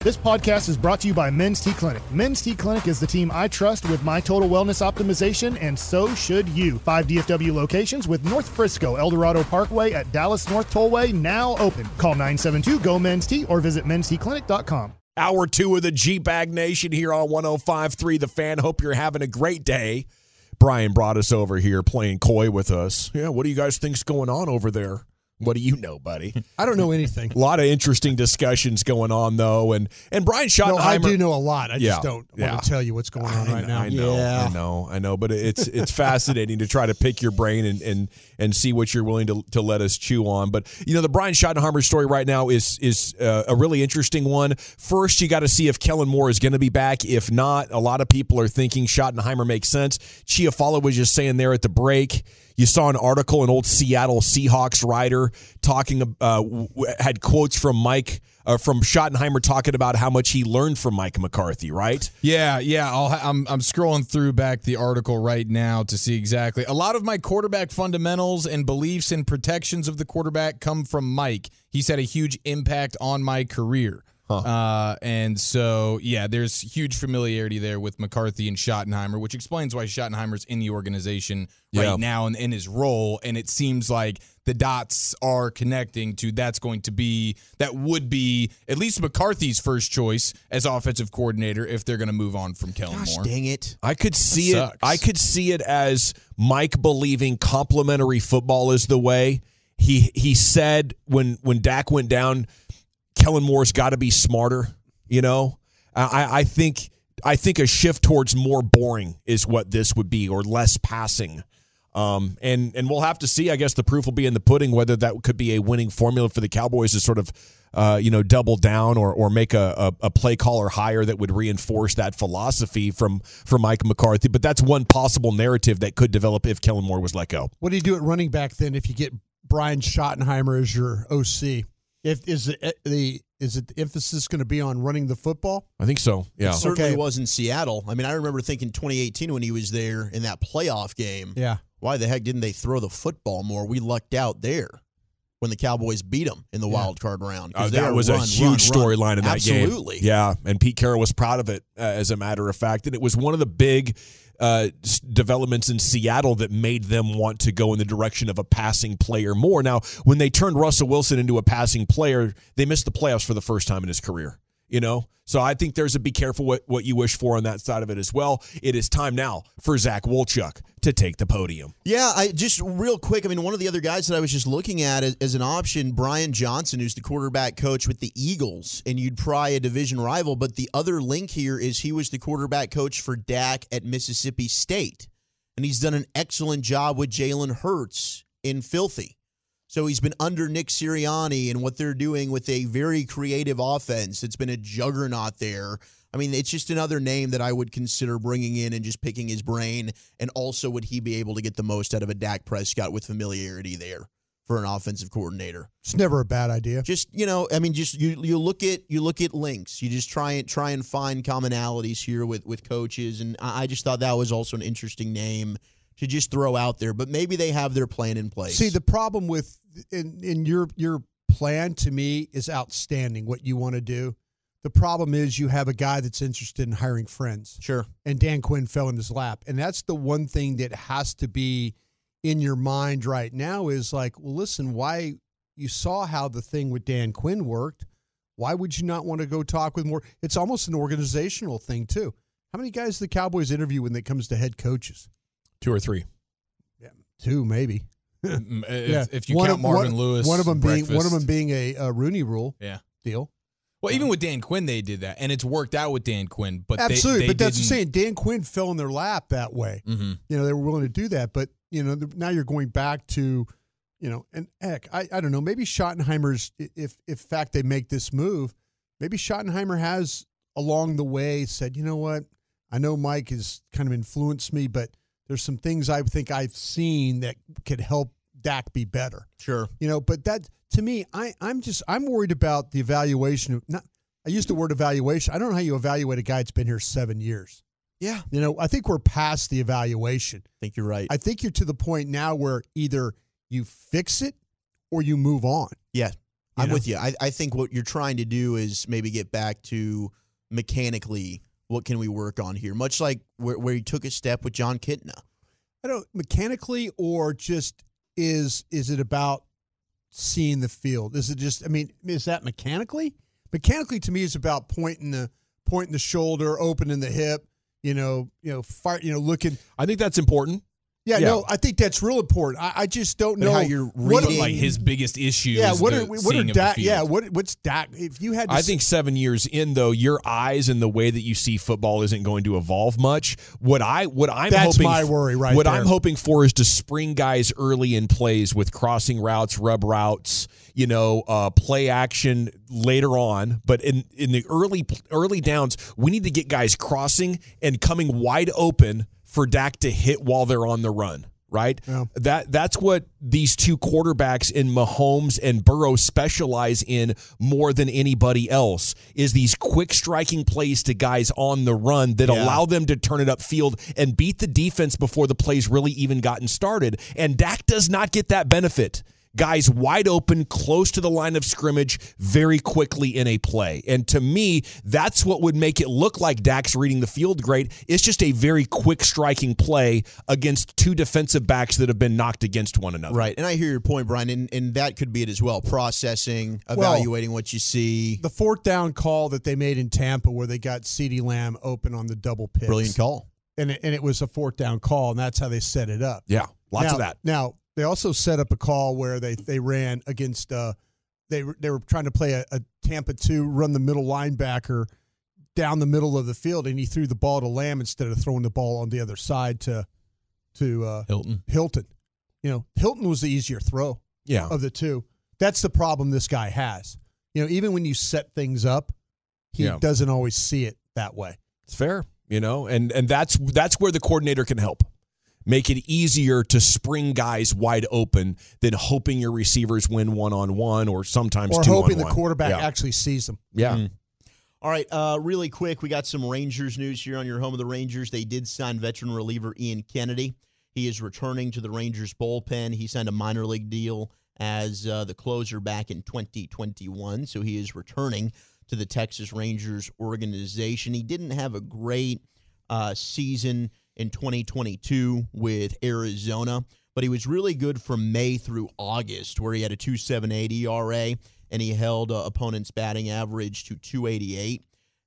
This podcast is brought to you by Men's T Clinic. Men's T Clinic is the team I trust with my total wellness optimization, and so should you. Five DFW locations with North Frisco, Eldorado Parkway at Dallas North Tollway now open. Call 972 GO Men's T or visit menstclinic.com. Hour two of the G Bag Nation here on 105.3 The Fan. Hope you're having a great day. Brian brought us over here playing coy with us. Yeah, what do you guys think's going on over there? What do you know, buddy? I don't know anything. A lot of interesting discussions going on though, and and Brian No, I do know a lot. I Yeah, just don't yeah. want to tell you what's going on I, right now. I know, Yeah. I know, I know, but it's it's fascinating to try to pick your brain and and and see what you're willing to, to let us chew on. But you know, the Brian Schottenheimer story right now is is uh, a really interesting one. First, you got to see if Kellen Moore is going to be back. If not, a lot of people are thinking Schottenheimer makes sense. Chiafalo was just saying there at the break. You saw an article, an old Seattle Seahawks writer talking, uh, had quotes from Mike, uh, from Schottenheimer talking about how much he learned from Mike McCarthy, right? Yeah, yeah. Ha- I'm I'm scrolling through back the article right now to see exactly. A lot of my quarterback fundamentals and beliefs and protections of the quarterback come from Mike. He's had a huge impact on my career. Uh, and so, yeah, there's huge familiarity there with McCarthy and Schottenheimer, which explains why Schottenheimer's in the organization right Yeah. now and in his role. And it seems like the dots are connecting to that's going to be, that would be at least McCarthy's first choice as offensive coordinator if they're going to move on from Kellen Gosh Moore. dang it. I could see it. I could see it as Mike believing complimentary football is the way. He he said when when Dak went down, Kellen Moore's got to be smarter. You know, I I think I think a shift towards more boring is what this would be, or less passing. Um, and and we'll have to see. I guess the proof will be in the pudding whether that could be a winning formula for the Cowboys to sort of, uh, you know, double down or or make a, a, a play caller hire that would reinforce that philosophy from from Mike McCarthy. But that's one possible narrative that could develop if Kellen Moore was let go. What do you do at running back then if you get Brian Schottenheimer as your OC? If is the, the is it the emphasis going to be on running the football? I think so. Yeah. It certainly Okay. was in Seattle. I mean, I remember thinking 2018 when he was there in that playoff game. Yeah. Why the heck didn't they throw the football more? We lucked out there when the Cowboys beat them in the wild card round. Uh, that were was a huge run, run. storyline in that game. Absolutely. Yeah, and Pete Carroll was proud of it, uh, as a matter of fact. And it was one of the big uh, developments in Seattle that made them want to go in the direction of a passing player more. Now, when they turned Russell Wilson into a passing player, they missed the playoffs for the first time in his career. You know, so I think there's a be careful what, what you wish for on that side of it as well. It is time now for Zach Wolchuk to take the podium. Yeah, I just real quick. I mean, one of the other guys that I was just looking at as, as an option, Brian Johnson, who's the quarterback coach with the Eagles, and you'd pry a division rival. But the other link here is he was the quarterback coach for Dak at Mississippi State, and he's done an excellent job with Jalen Hurts in Filthy. So he's been under Nick Sirianni and what they're doing with a very creative offense. It's been a juggernaut there. I mean, it's just another name that I would consider bringing in and just picking his brain. And also, would he be able to get the most out of a Dak Prescott with familiarity there for an offensive coordinator? It's never a bad idea. Just you know, I mean, just you you look at you look at links. You just try and try and find commonalities here with with coaches. And I I just thought that was also an interesting name to just throw out there. But maybe they have their plan in place. See, the problem with in in your your plan to me is outstanding. What you want to do. The problem is you have a guy that's interested in hiring friends. Sure. And Dan Quinn fell in his lap. And that's the one thing that has to be in your mind right now is like, well, listen, why you saw how the thing with Dan Quinn worked. Why would you not want to go talk with more? It's almost an organizational thing, too. How many guys do the Cowboys interview when it comes to head coaches? Two or three. Yeah, Two, maybe. Mm, if, Yeah. if you One count of- Marvin one, Lewis, one of them being one of them being a, a Rooney Rule Yeah. deal. Well, even with Dan Quinn, they did that, and it's worked out with Dan Quinn. But Absolutely, they but that's the didn't- saying. Dan Quinn fell in their lap that way. Mhm. You know, they were willing to do that, but you know, now you're going back to, you know, and heck, I, I don't know, maybe Schottenheimer's if if fact they make this move, maybe Schottenheimer has along the way said, you know what, I know Mike has kind of influenced me, but there's some things I think I've seen that could help Dak be better. Sure. You know, but that to me, I I'm just I'm worried about the evaluation. Of, not I used the word evaluation. I don't know how you evaluate a guy that's been here seven years. Yeah. You know, I think we're past the evaluation. I think you're right. I think you're to the point now where either you fix it or you move on. Yeah, I'm know? with you. I, I think what you're trying to do is maybe get back to mechanically what can we work on here, much like where, where he took a step with Jon Kitna. I don't mechanically or just is is it about seeing the field? Is it just I mean, is that mechanically? Mechanically to me is about pointing the pointing the shoulder, opening the hip, you know, you know, fire, you know, looking I think that's important. Yeah, Yeah. no, I think that's real important. I, I just don't But know how you're what reading- like his biggest issue. Yeah, is what are what are Dak? Yeah, what what's Dak? If you had, to I s- think seven years in, though, your eyes and the way that you see football isn't going to evolve much. What I what I'm That's hoping my worry right What there. I'm hoping for is to spring guys early in plays with crossing routes, rub routes, you know, uh, play action later on. But in in the early early downs, we need to get guys crossing and coming wide open for Dak to hit while they're on the run. Right, Yeah. that that's what these two quarterbacks in Mahomes and Burrow specialize in more than anybody else is these quick striking plays to guys on the run that Yeah. allow them to turn it upfield and beat the defense before the plays really even gotten started. And Dak does not get that benefit. Guys wide open, close to the line of scrimmage, very quickly in a play. And to me, that's what would make it look like Dak's reading the field great. It's just a very quick striking play against two defensive backs that have been knocked against one another. Right. And I hear your point, Brian, and, and that could be it as well. Processing, evaluating what you see. the fourth down call that they made in Tampa, where they got Ceedee Lamb open on the double pitch, Brilliant call. and it, and it was a fourth down call, and that's how they set it up. Yeah, lots now, of that. Now they also set up a call where they they ran against uh they were- they were trying to play a, a Tampa two run the middle linebacker down the middle of the field, and he threw the ball to Lamb instead of throwing the ball on the other side to to uh, Hilton. Hilton. You know, Hilton was the easier throw Yeah. of the two. That's the problem this guy has. You know, even when you set things up, he Yeah. doesn't always see it that way. It's fair, you know, and and that's that's where the coordinator can help. Make it easier to spring guys wide open than hoping your receivers win one on one or sometimes Or two hoping on the one. quarterback Yeah. actually sees them. yeah. All right, uh, really quick, we got some Rangers news here on your home of the Rangers. They did sign veteran reliever Ian Kennedy. He is returning to the Rangers bullpen. He signed a minor league deal as uh, the closer back in 2021, so he is returning to the Texas Rangers organization. He didn't have a great uh, season in 2022 with Arizona, but he was really good from May through August, where he had a 2.78 ERA and he held uh, opponent's batting average to 288.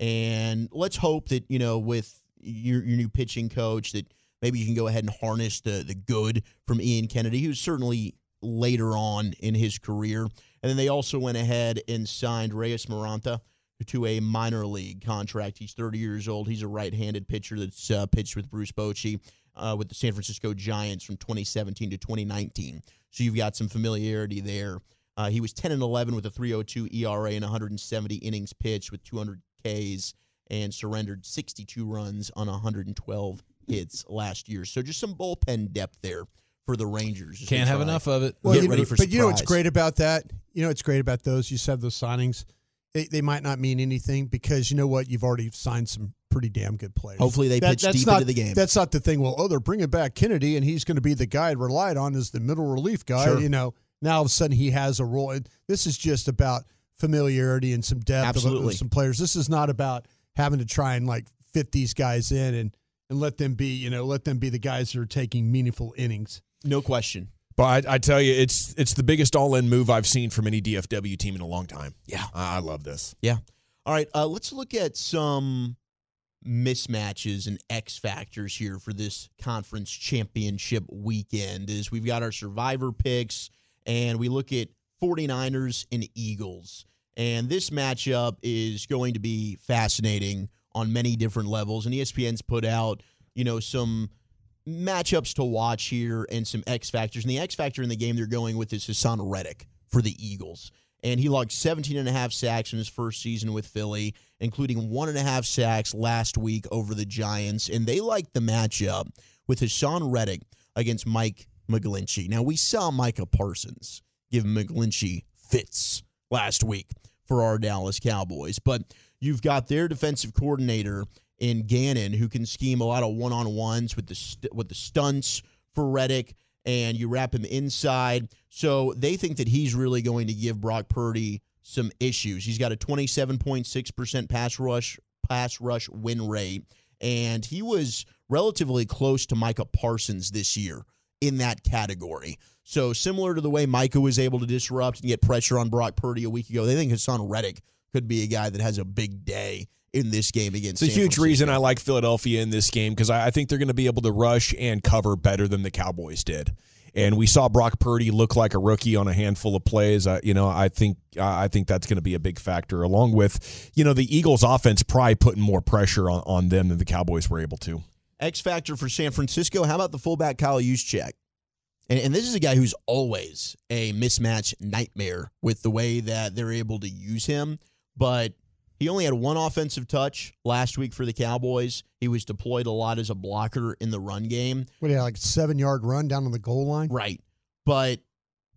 And let's hope that you know with your your new pitching coach that maybe you can go ahead and harness the the good from Ian Kennedy, who's certainly later on in his career. And then they also went ahead and signed Reyes Moronta to a minor league contract. He's 30 years old. He's a right-handed pitcher that's uh, pitched with Bruce Bochy uh, with the San Francisco Giants from 2017 to 2019. So you've got some familiarity there. Uh, he was 10 and 11 with a 3.02 ERA and 170 innings pitched with 200 Ks and surrendered 62 runs on 112 hits last year. So just some bullpen depth there for the Rangers. Can't have enough of it. Get you ready know, for but you know what's great about that? You know what's great about those? You said those signings. They, they might not mean anything because you know what? You've already signed some pretty damn good players. Hopefully they pitch that's deep not, into the game. That's not the thing. Well, oh, they're bringing back Kennedy, and he's going to be the guy relied on as the middle relief guy. Sure. You know, now all of a sudden he has a role. And this is just about familiarity and some depth Absolutely. of some players. This is not about having to try and like fit these guys in and and let them be, you know, let them be the guys that are taking meaningful innings. No question. But I, I tell you, it's it's the biggest all in move I've seen from any DFW team in a long time. Yeah. I, I love this. Yeah. All right. Uh, let's look at some mismatches and X factors here for this conference championship weekend. Is we've got our survivor picks and we look at 49ers and Eagles. And this matchup is going to be fascinating on many different levels. And ESPN's put out, you know, some matchups to watch here and some X factors. And the X factor in the game they're going with is Haason Reddick for the Eagles. and he logged 17 and a half sacks in his first season with Philly, including one and a half sacks last week over the Giants. And they like the matchup with Haason Reddick against Mike McGlinchey. Now, we saw Micah Parsons give McGlinchey fits last week for our Dallas Cowboys, but you've got their defensive coordinator in Gannon who can scheme a lot of one-on-ones with the st- with the stunts for Reddick and you wrap him inside. So they think that he's really going to give Brock Purdy some issues. He's got a 27.6% pass rush pass rush win rate and he was relatively close to Micah Parsons this year in that category. So similar to the way Micah was able to disrupt and get pressure on Brock Purdy a week ago, they think Haason Reddick could be a guy that has a big day in this game against. It's a San huge Francisco. reason I like Philadelphia in this game because I, I think they're going to be able to rush and cover better than the Cowboys did. And we saw Brock Purdy look like a rookie on a handful of plays. Uh, you know, I think I think that's going to be a big factor, along with you know the Eagles' offense probably putting more pressure on, on them than the Cowboys were able to. X factor for San Francisco. How about the fullback Kyle Juszczyk? And, and this is a guy who's always a mismatch nightmare with the way that they're able to use him. But he only had one offensive touch last week for the Cowboys. He was deployed a lot as a blocker in the run game. What have, like a seven yard run down on the goal line? Right. But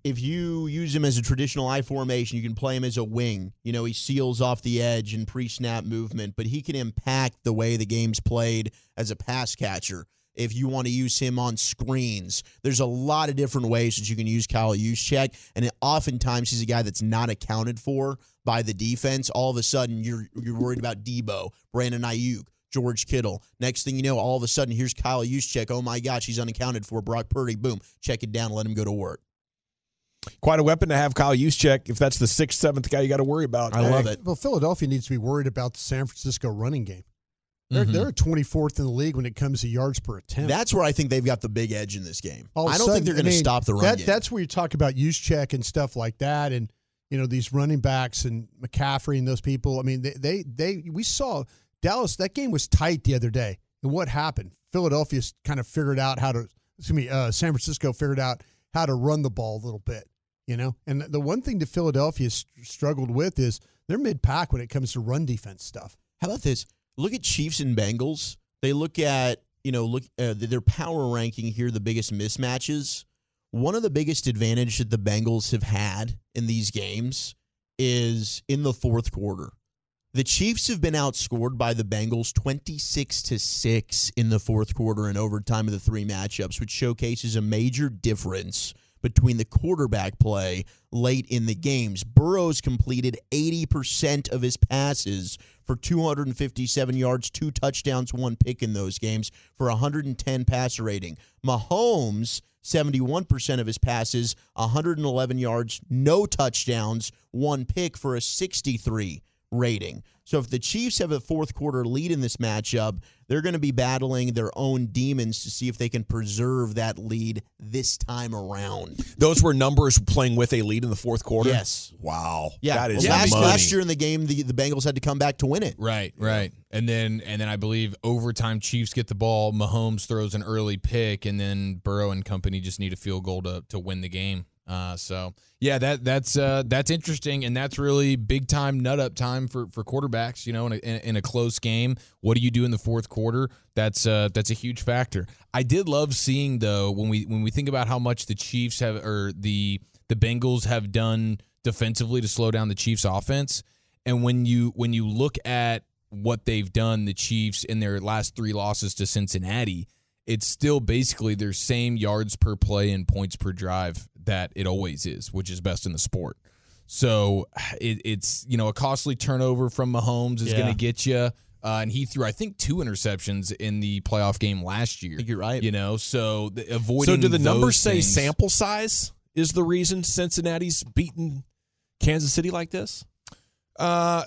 if you use him as a traditional I formation, you can play him as a wing. You know, he seals off the edge and pre snap movement, but he can impact the way the game's played as a pass catcher. If you want to use him on screens, there's a lot of different ways that you can use Kyle Juszczyk, and oftentimes he's a guy that's not accounted for by the defense. All of a sudden, you're you're worried about Debo, Brandon Aiyuk, George Kittle. Next thing you know, all of a sudden, here's Kyle Juszczyk. Oh my gosh, he's unaccounted for. Brock Purdy, boom, check it down, let him go to work. Quite a weapon to have Kyle Juszczyk if that's the sixth, seventh guy you got to worry about. I love it. Well, Philadelphia needs to be worried about the San Francisco running game. They're, Mhm. they're 24th in the league when it comes to yards per attempt. That's where I think they've got the big edge in this game. All of I a don't sudden, think they're I going to stop the run that, game. That's where you talk about Juszczyk and stuff like that, and you know these running backs and McCaffrey and those people. I mean, they they, they we saw Dallas. That game was tight the other day, and what happened? Philadelphia kind of figured out how to. Excuse me. Uh, San Francisco figured out how to run the ball a little bit. You know, and the one thing that Philadelphia struggled with is they're mid pack when it comes to run defense stuff. How about this? Look at Chiefs and Bengals. They look at you know look uh, their power ranking here. The biggest mismatches. One of the biggest advantage that the Bengals have had in these games is in the fourth quarter. The Chiefs have been outscored by the Bengals 26 to 6 in the fourth quarter and overtime of the three matchups, which showcases a major difference between the quarterback play late in the games. Burrows completed 80% of his passes for 257 yards, two touchdowns, one pick in those games for 110 passer rating. Mahomes 71% of his passes, 111 yards, no touchdowns, one pick for a 63 rating. So if the Chiefs have a fourth quarter lead in this matchup, they're going to be battling their own demons to see if they can preserve that lead this time around. Those were numbers playing with a lead in the fourth quarter. Yes. Wow. Yeah, That is well, last, money. last year in the game, the, the Bengals had to come back to win it. Right, right. And then and then I believe overtime Chiefs get the ball, Mahomes throws an early pick, and then Burrow and company just need a field goal to to win the game. Uh, so yeah, that that's uh, that's interesting, and that's really big time nut up time for for quarterbacks. You know, in a, in, a close game, what do you do in the fourth quarter? That's uh, that's a huge factor. I did love seeing though when we when we think about how much the Chiefs have or the the Bengals have done defensively to slow down the Chiefs offense. And when you when you look at what they've done, the Chiefs in their last three losses to Cincinnati, it's still basically their same yards per play and points per drive that it always is, which is best in the sport. So it, it's you know a costly turnover from Mahomes is Yeah. going to get you. Uh, and he threw, I think, two interceptions in the playoff game last year. I think you're right. You know, so the, avoiding. So do the numbers say things- sample size is the reason Cincinnati's beaten Kansas City like this? Uh,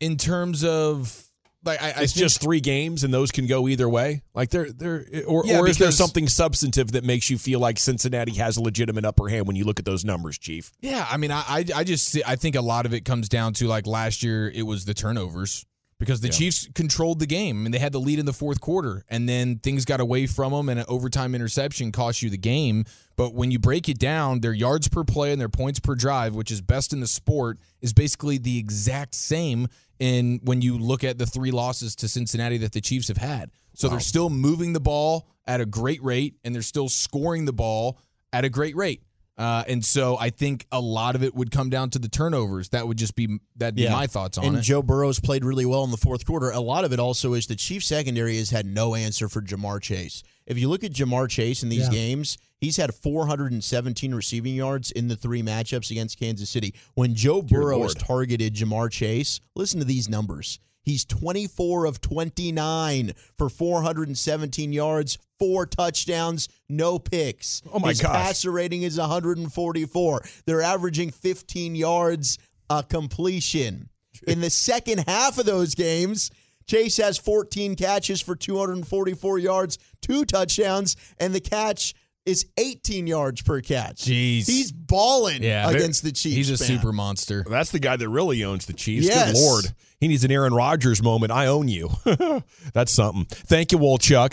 in terms of like, I, I It's just three games, and those can go either way. Like they're they're or Yeah, or is there something substantive that makes you feel like Cincinnati has a legitimate upper hand when you look at those numbers, Chief? Yeah, I mean, I, I, I just see, I think a lot of it comes down to like last year it was the turnovers because the Chiefs controlled the game and they had the lead in the fourth quarter, and then things got away from them, and an overtime interception cost you the game. But when you break it down, their yards per play and their points per drive, which is best in the sport, is basically the exact same in when you look at the three losses to Cincinnati that the Chiefs have had. So they're still moving the ball at a great rate, and they're still scoring the ball at a great rate. Uh, and so I think a lot of it would come down to the turnovers. That would just be that'd be Yeah. my thoughts on and it. And Joe Burrow's played really well in the fourth quarter. A lot of it also is the Chiefs secondary has had no answer for Ja'Marr Chase. If you look at Ja'Marr Chase in these Yeah. games, he's had 417 receiving yards in the three matchups against Kansas City. When Joe Burrow has targeted Ja'Marr Chase, listen to these numbers. He's 24 of 29 for 417 yards, four touchdowns, no picks. Oh, my His gosh. passer rating is 144. They're averaging 15 yards a completion. In the second half of those games, Chase has 14 catches for 244 yards, two touchdowns, and the catch is 18 yards per catch. Jeez. He's balling Yeah, against the Chiefs. He's a man. super monster. That's the guy that really owns the Chiefs. Yes. Good Lord. He needs an Aaron Rodgers moment. I own you. That's something. Thank you, Wolchuk.